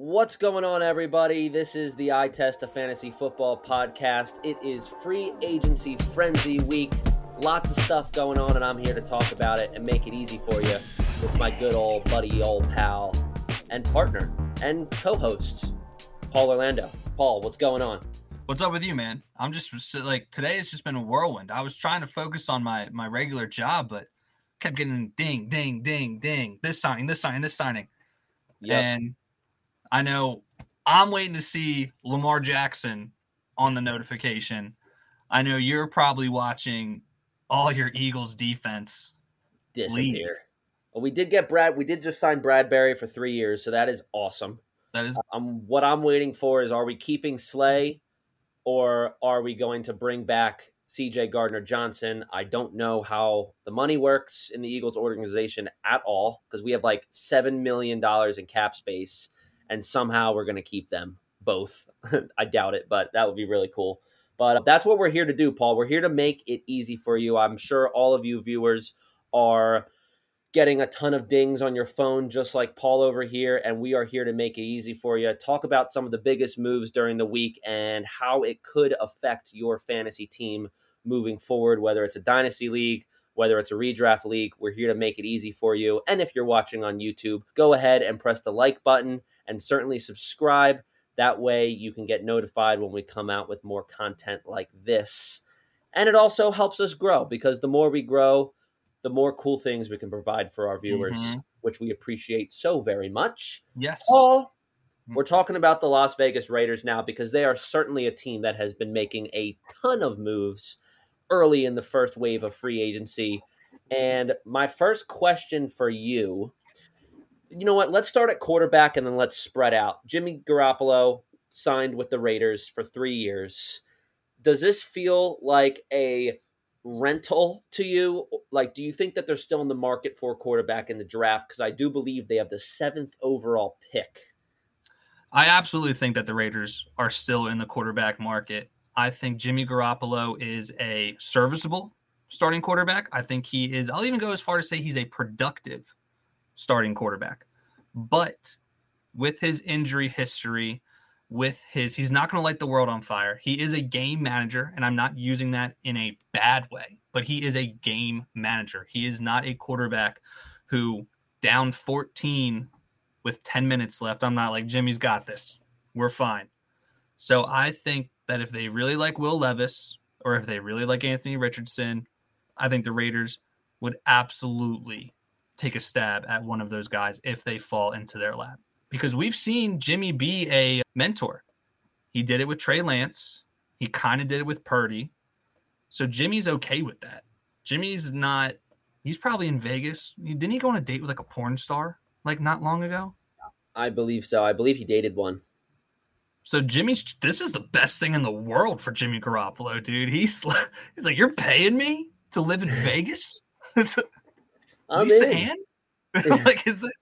What's going on, everybody? This is the Eye Test a Fantasy Football podcast. It is free agency frenzy week. Lots of stuff going on, and I'm here to talk about it and make it easy for you with my good old buddy, old pal, and partner and co hosts, Paul Orlando. Paul, what's going on? What's up with you, man? I'm just like today has just been a whirlwind. I was trying to focus on my my regular job, but kept getting ding, ding, ding, ding. This signing, this signing, this signing. Yep. And I know I'm waiting to see Lamar Jackson on the notification. I know you're probably watching all your Eagles defense disappear. Well, we did get Brad. We did just sign Bradberry for three years, so that is awesome. That is. Um, what I'm waiting for is: Are we keeping Slay, or are we going to bring back CJ Gardner Johnson? I don't know how the money works in the Eagles organization at all because we have like seven million dollars in cap space and somehow we're going to keep them both. I doubt it, but that would be really cool. But uh, that's what we're here to do, Paul. We're here to make it easy for you. I'm sure all of you viewers are getting a ton of dings on your phone, just like Paul over here. And we are here to make it easy for you. Talk about some of the biggest moves during the week and how it could affect your fantasy team moving forward, whether it's a dynasty league, whether it's a redraft league. We're here to make it easy for you. And if you're watching on YouTube, go ahead and press the like button and certainly subscribe. That way you can get notified when we come out with more content like this. And it also helps us grow because the more we grow, the more cool things we can provide for our viewers, mm-hmm. which we appreciate so very much. Yes. Paul, mm-hmm. we're talking about the Las Vegas Raiders now because they are certainly a team that has been making a ton of moves early in the first wave of free agency. And my first question for you you know what? Let's start at quarterback and then let's spread out. Jimmy Garoppolo signed with the Raiders for three years. Does this feel like a rental to you? Like, do you think that they're still in the market for a quarterback in the draft? Because I do believe they have the seventh overall pick. I absolutely think that the Raiders are still in the quarterback market. I think Jimmy Garoppolo is a serviceable starting quarterback. I think he is, I'll even go as far as say he's a productive starting quarterback. But with his injury history, with his, he's not going to light the world on fire. He is a game manager, and I'm not using that in a bad way, but he is a game manager. He is not a quarterback who down 14 with 10 minutes left. I'm not like, Jimmy's got this. We're fine. So I think that if they really like Will Levis or if they really like Anthony Richardson, I think the Raiders would absolutely take a stab at one of those guys if they fall into their lap. Because we've seen Jimmy be a mentor. He did it with Trey Lance. He kind of did it with Purdy. So Jimmy's okay with that. Jimmy's not, he's probably in Vegas. Didn't he go on a date with like a porn star like not long ago? I believe so. I believe he dated one. So Jimmy's this is the best thing in the world for Jimmy Garoppolo, dude. He's he's like, You're paying me to live in Vegas? I'm Lisa in. Ann? like, is that?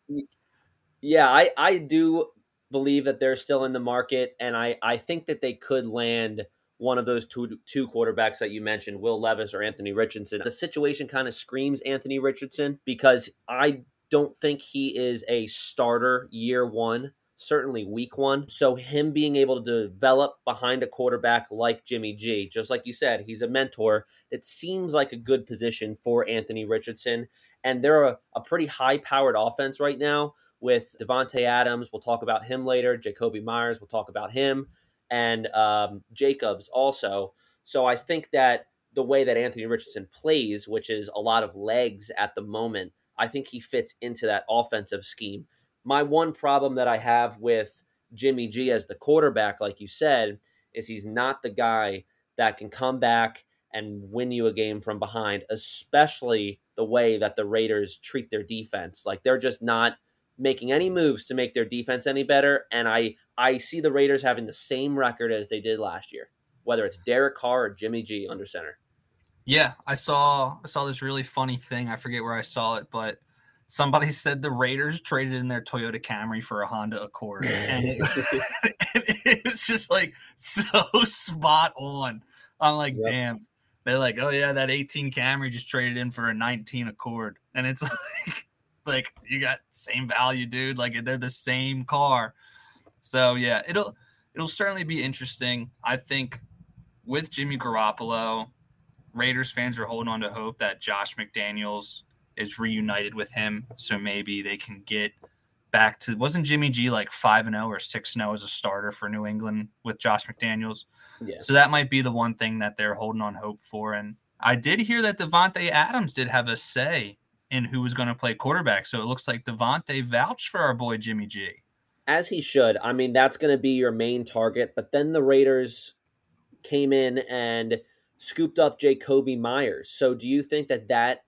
Yeah, I I do believe that they're still in the market, and I I think that they could land one of those two two quarterbacks that you mentioned, Will Levis or Anthony Richardson. The situation kind of screams Anthony Richardson because I don't think he is a starter year one certainly week one. So him being able to develop behind a quarterback like Jimmy G, just like you said, he's a mentor. It seems like a good position for Anthony Richardson and they're a, a pretty high powered offense right now with Davante Adams. We'll talk about him later. Jakobi Meyers. We'll talk about him, and um, Jacobs also. So I think that the way that Anthony Richardson plays, which is a lot of legs at the moment, I think he fits into that offensive scheme. My one problem that I have with Jimmy G as the quarterback, like you said, is he's not the guy that can come back and win you a game from behind, especially the way that the Raiders treat their defense. Like they're just not making any moves to make their defense any better. And I I see the Raiders having the same record as they did last year, whether it's Derek Carr or Jimmy G under center. Yeah, I saw I saw this really funny thing. I forget where I saw it, but somebody said the Raiders traded in their Toyota Camry for a Honda Accord, and it, it was just like so spot on. I'm like, yep. damn, they're like, oh yeah, that 18 Camry just traded in for a 19 Accord, and it's like, like you got same value, dude. Like they're the same car. So yeah, it'll it'll certainly be interesting. I think with Jimmy Garoppolo, Raiders fans are holding on to hope that Josh McDaniels is reunited with him, so maybe they can get back to wasn't Jimmy G like five and zero oh or six and zero oh as a starter for New England with Josh McDaniels. Yeah. So that might be the one thing that they're holding on hope for. And I did hear that Davante Adams did have a say in who was going to play quarterback. So it looks like Davante vouched for our boy Jimmy G. As he should. I mean, that's going to be your main target. But then the Raiders came in and scooped up Jakobi Meyers. So do you think that that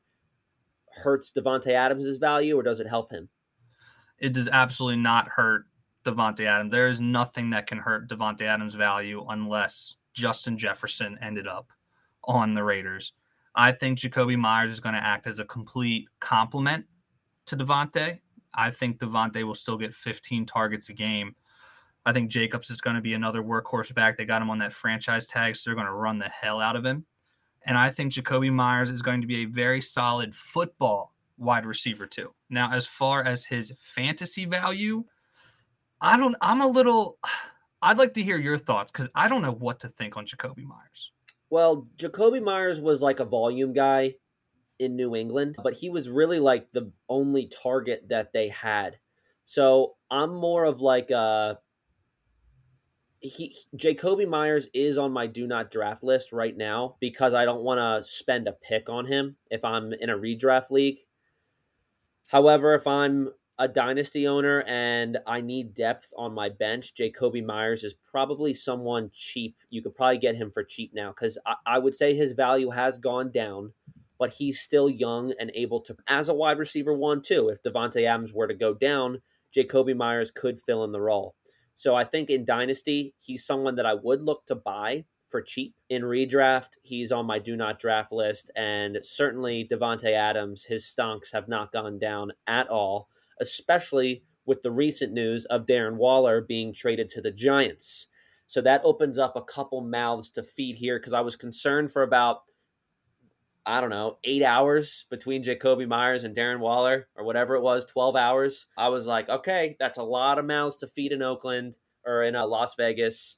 hurts Davante Adams' value or does it help him? It does absolutely not hurt Davante Adams. There is nothing that can hurt Davante Adams' value unless Justin Jefferson ended up on the Raiders. I think Jakobi Meyers is going to act as a complete complement to Davante. I think Davante will still get 15 targets a game. I think Jacobs is going to be another workhorse back. They got him on that franchise tag, so they're going to run the hell out of him. And I think Jakobi Meyers is going to be a very solid football wide receiver too. Now, as far as his fantasy value, I don't. I'm a little. I'd like to hear your thoughts because I don't know what to think on Jakobi Meyers. Well, Jakobi Meyers was like a volume guy in New England, but he was really like the only target that they had. So I'm more of like a he Jakobi Meyers is on my do not draft list right now because I don't want to spend a pick on him if I'm in a redraft league. However, if I'm a dynasty owner and I need depth on my bench, Jakobi Meyers is probably someone cheap. You could probably get him for cheap now because I, I would say his value has gone down, but he's still young and able to, as a wide receiver one, too. If Davante Adams were to go down, Jakobi Meyers could fill in the role. So I think in Dynasty, he's someone that I would look to buy for cheap. In redraft, he's on my do not draft list. And certainly Davante Adams, his stonks have not gone down at all, especially with the recent news of Darren Waller being traded to the Giants. So that opens up a couple mouths to feed here because I was concerned for about I don't know, eight hours between Jakobi Meyers and Darren Waller or whatever it was, 12 hours. I was like, okay, that's a lot of mouths to feed in Oakland or in uh, Las Vegas.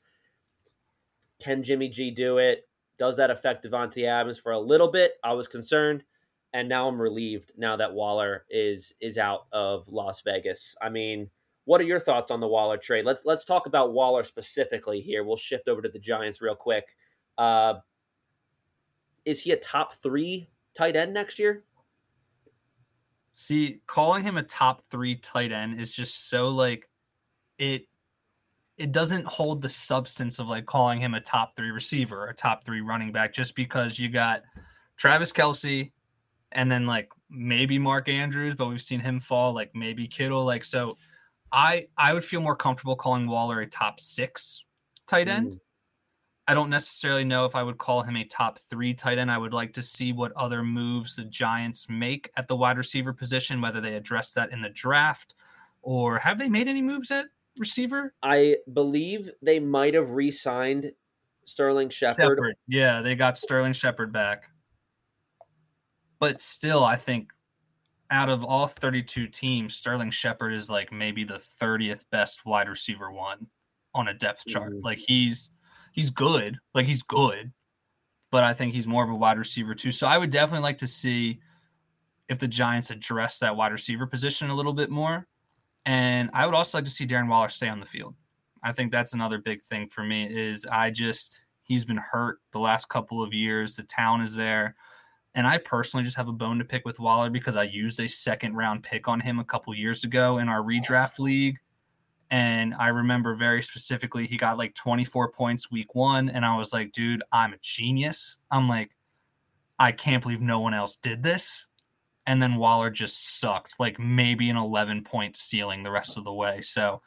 Can Jimmy G do it? Does that affect Davante Adams for a little bit? I was concerned, and now I'm relieved now that Waller is is out of Las Vegas. I mean, what are your thoughts on the Waller trade? Let's let's talk about Waller specifically here. We'll shift over to the Giants real quick. Uh, is he a top three tight end next year? See, calling him a top three tight end is just so like it it doesn't hold the substance of like calling him a top three receiver, a top three running back, just because you got Travis Kelce and then like maybe Mark Andrews, but we've seen him fall, like maybe Kittle. Like so I I would feel more comfortable calling Waller a top six tight end. Mm. I don't necessarily know if I would call him a top three tight end. I would like to see what other moves the Giants make at the wide receiver position, whether they address that in the draft or have they made any moves at receiver? I believe they might have re signed Sterling Shepard. Shepard. Yeah, they got Sterling Shepard back. But still, I think out of all 32 teams, Sterling Shepard is like maybe the 30th best wide receiver one on a depth chart. Mm-hmm. Like he's he's good. Like he's good, but I think he's more of a wide receiver too. So I would definitely like to see if the Giants address that wide receiver position a little bit more. And I would also like to see Darren Waller stay on the field. I think that's another big thing for me is I just he's been hurt the last couple of years. The town is there. And I personally just have a bone to pick with Waller because I used a second round pick on him a couple years ago in our redraft league. And I remember very specifically, he got like 24 points week one. And I was like, dude, I'm a genius. I'm like, I can't believe no one else did this. And then Waller just sucked, like maybe an 11 point ceiling the rest of the way. So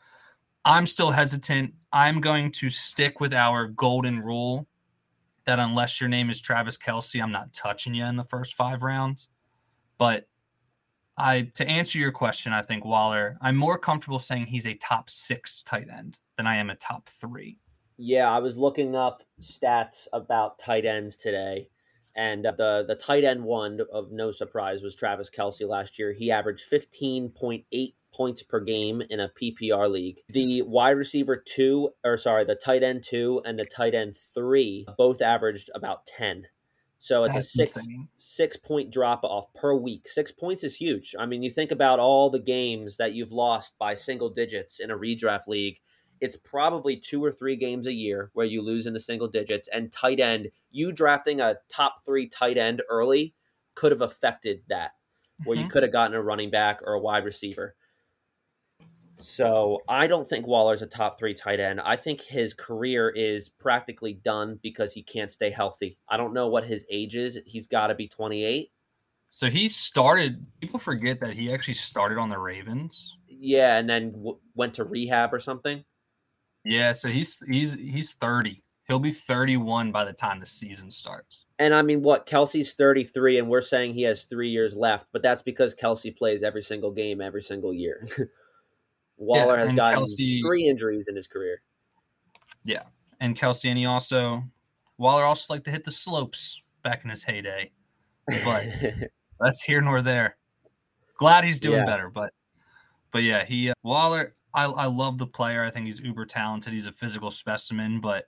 I'm still hesitant. I'm going to stick with our golden rule that unless your name is Travis Kelce, I'm not touching you in the first five rounds. But I to answer your question, I think Waller, I'm more comfortable saying he's a top six tight end than I am a top three. Yeah, I was looking up stats about tight ends today, and uh, the the tight end one of no surprise was Travis Kelce last year. He averaged 15.8 points per game in a PPR league. The wide receiver two, or sorry, the tight end two and the tight end three both averaged about 10. So it's That's a six insane. six point drop off per week. Six points is huge. I mean, you think about all the games that you've lost by single digits in a redraft league. It's probably two or three games a year where you lose in the single digits. And tight end, you drafting a top three tight end early could have affected that, where mm-hmm. you could have gotten a running back or a wide receiver. So I don't think Waller's a top three tight end. I think his career is practically done because he can't stay healthy. I don't know what his age is. He's got to be 28. So he started. People forget that he actually started on the Ravens. Yeah, and then w- went to rehab or something. Yeah, so he's he's he's 30. He'll be 31 by the time the season starts. And I mean, what Kelce's 33, and we're saying he has three years left, but that's because Kelce plays every single game every single year. Waller yeah, has gotten Kelce, three injuries in his career. Yeah, and Kelce, and he also Waller also liked to hit the slopes back in his heyday, but that's here nor there. Glad he's doing yeah. better, but but yeah, he uh, Waller. I I love the player. I think he's uber talented. He's a physical specimen, but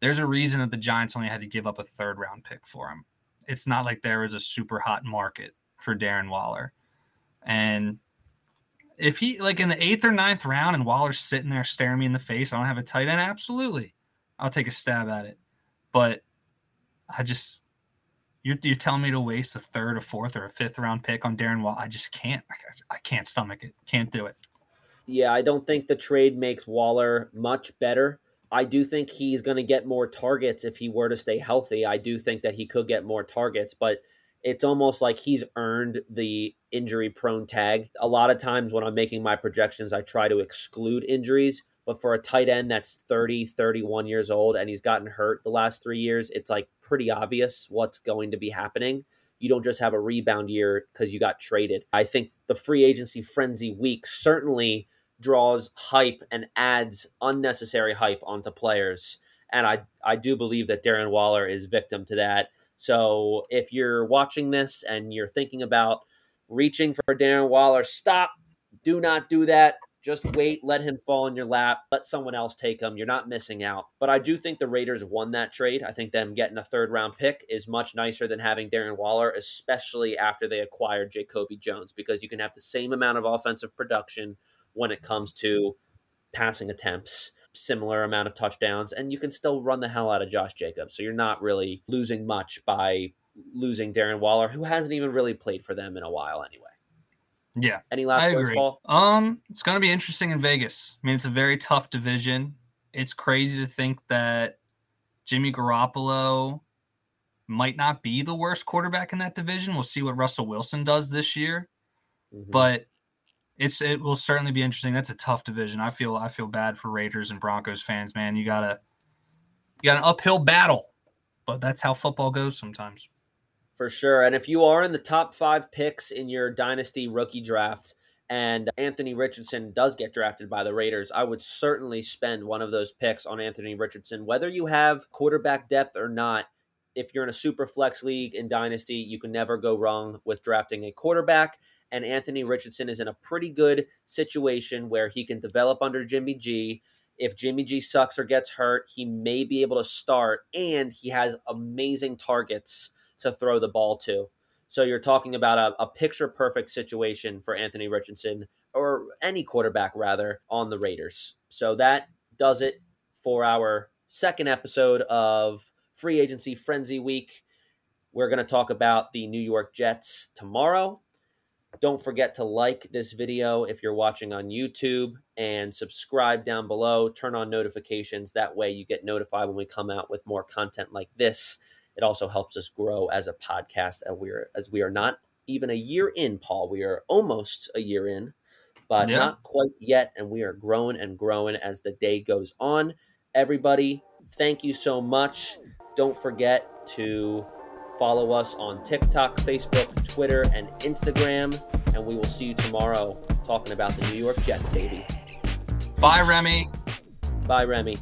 there's a reason that the Giants only had to give up a third round pick for him. It's not like there was a super hot market for Darren Waller, and if he like in the eighth or ninth round and Waller's sitting there staring me in the face, I don't have a tight end. Absolutely, I'll take a stab at it. But I just you're, you're telling me to waste a third, a fourth, or a fifth round pick on Darren Waller. I just can't. I, I can't stomach it. Can't do it. Yeah, I don't think the trade makes Waller much better. I do think he's going to get more targets if he were to stay healthy. I do think that he could get more targets, but it's almost like he's earned the injury prone tag. A lot of times when I'm making my projections, I try to exclude injuries. But for a tight end that's 30, 31 years old and he's gotten hurt the last three years, it's like pretty obvious what's going to be happening. You don't just have a rebound year because you got traded. I think the free agency frenzy week certainly draws hype and adds unnecessary hype onto players. And I, I do believe that Darren Waller is victim to that. So if you're watching this and you're thinking about reaching for Darren Waller, stop. Do not do that. Just wait, let him fall in your lap, let someone else take him. You're not missing out. But I do think the Raiders won that trade. I think them getting a third round pick is much nicer than having Darren Waller, especially after they acquired Jacoby Jones, because you can have the same amount of offensive production when it comes to passing attempts similar amount of touchdowns, and you can still run the hell out of Josh Jacobs. So you're not really losing much by losing Darren Waller, who hasn't even really played for them in a while anyway. Yeah. Any last I words, agree. Paul? Um, it's going to be interesting in Vegas. I mean, it's a very tough division. It's crazy to think that Jimmy Garoppolo might not be the worst quarterback in that division. We'll see what Russell Wilson does this year. Mm-hmm. But it's it will certainly be interesting. That's a tough division. I feel I feel bad for Raiders and Broncos fans, man. You gotta you got an uphill battle, but that's how football goes sometimes. For sure. And if you are in the top five picks in your dynasty rookie draft, and Anthony Richardson does get drafted by the Raiders, I would certainly spend one of those picks on Anthony Richardson, whether you have quarterback depth or not. If you're in a super flex league in Dynasty, you can never go wrong with drafting a quarterback and Anthony Richardson is in a pretty good situation where he can develop under Jimmy G. If Jimmy G sucks or gets hurt, he may be able to start, and he has amazing targets to throw the ball to. So you're talking about a, a picture perfect situation for Anthony Richardson or any quarterback rather on the Raiders. So that does it for our second episode of Free Agency Frenzy Week. We're going to talk about the New York Jets tomorrow. Don't forget to like this video if you're watching on YouTube and subscribe down below. Turn on notifications. That way you get notified when we come out with more content like this. It also helps us grow as a podcast as we are, as we are not even a year in, Paul. We are almost a year in, but yeah. not quite yet. And we are growing and growing as the day goes on. Everybody, thank you so much. Don't forget to Follow us on TikTok, Facebook, Twitter, and Instagram. And we will see you tomorrow talking about the New York Jets, baby. Bye, Remy. Bye, Remy.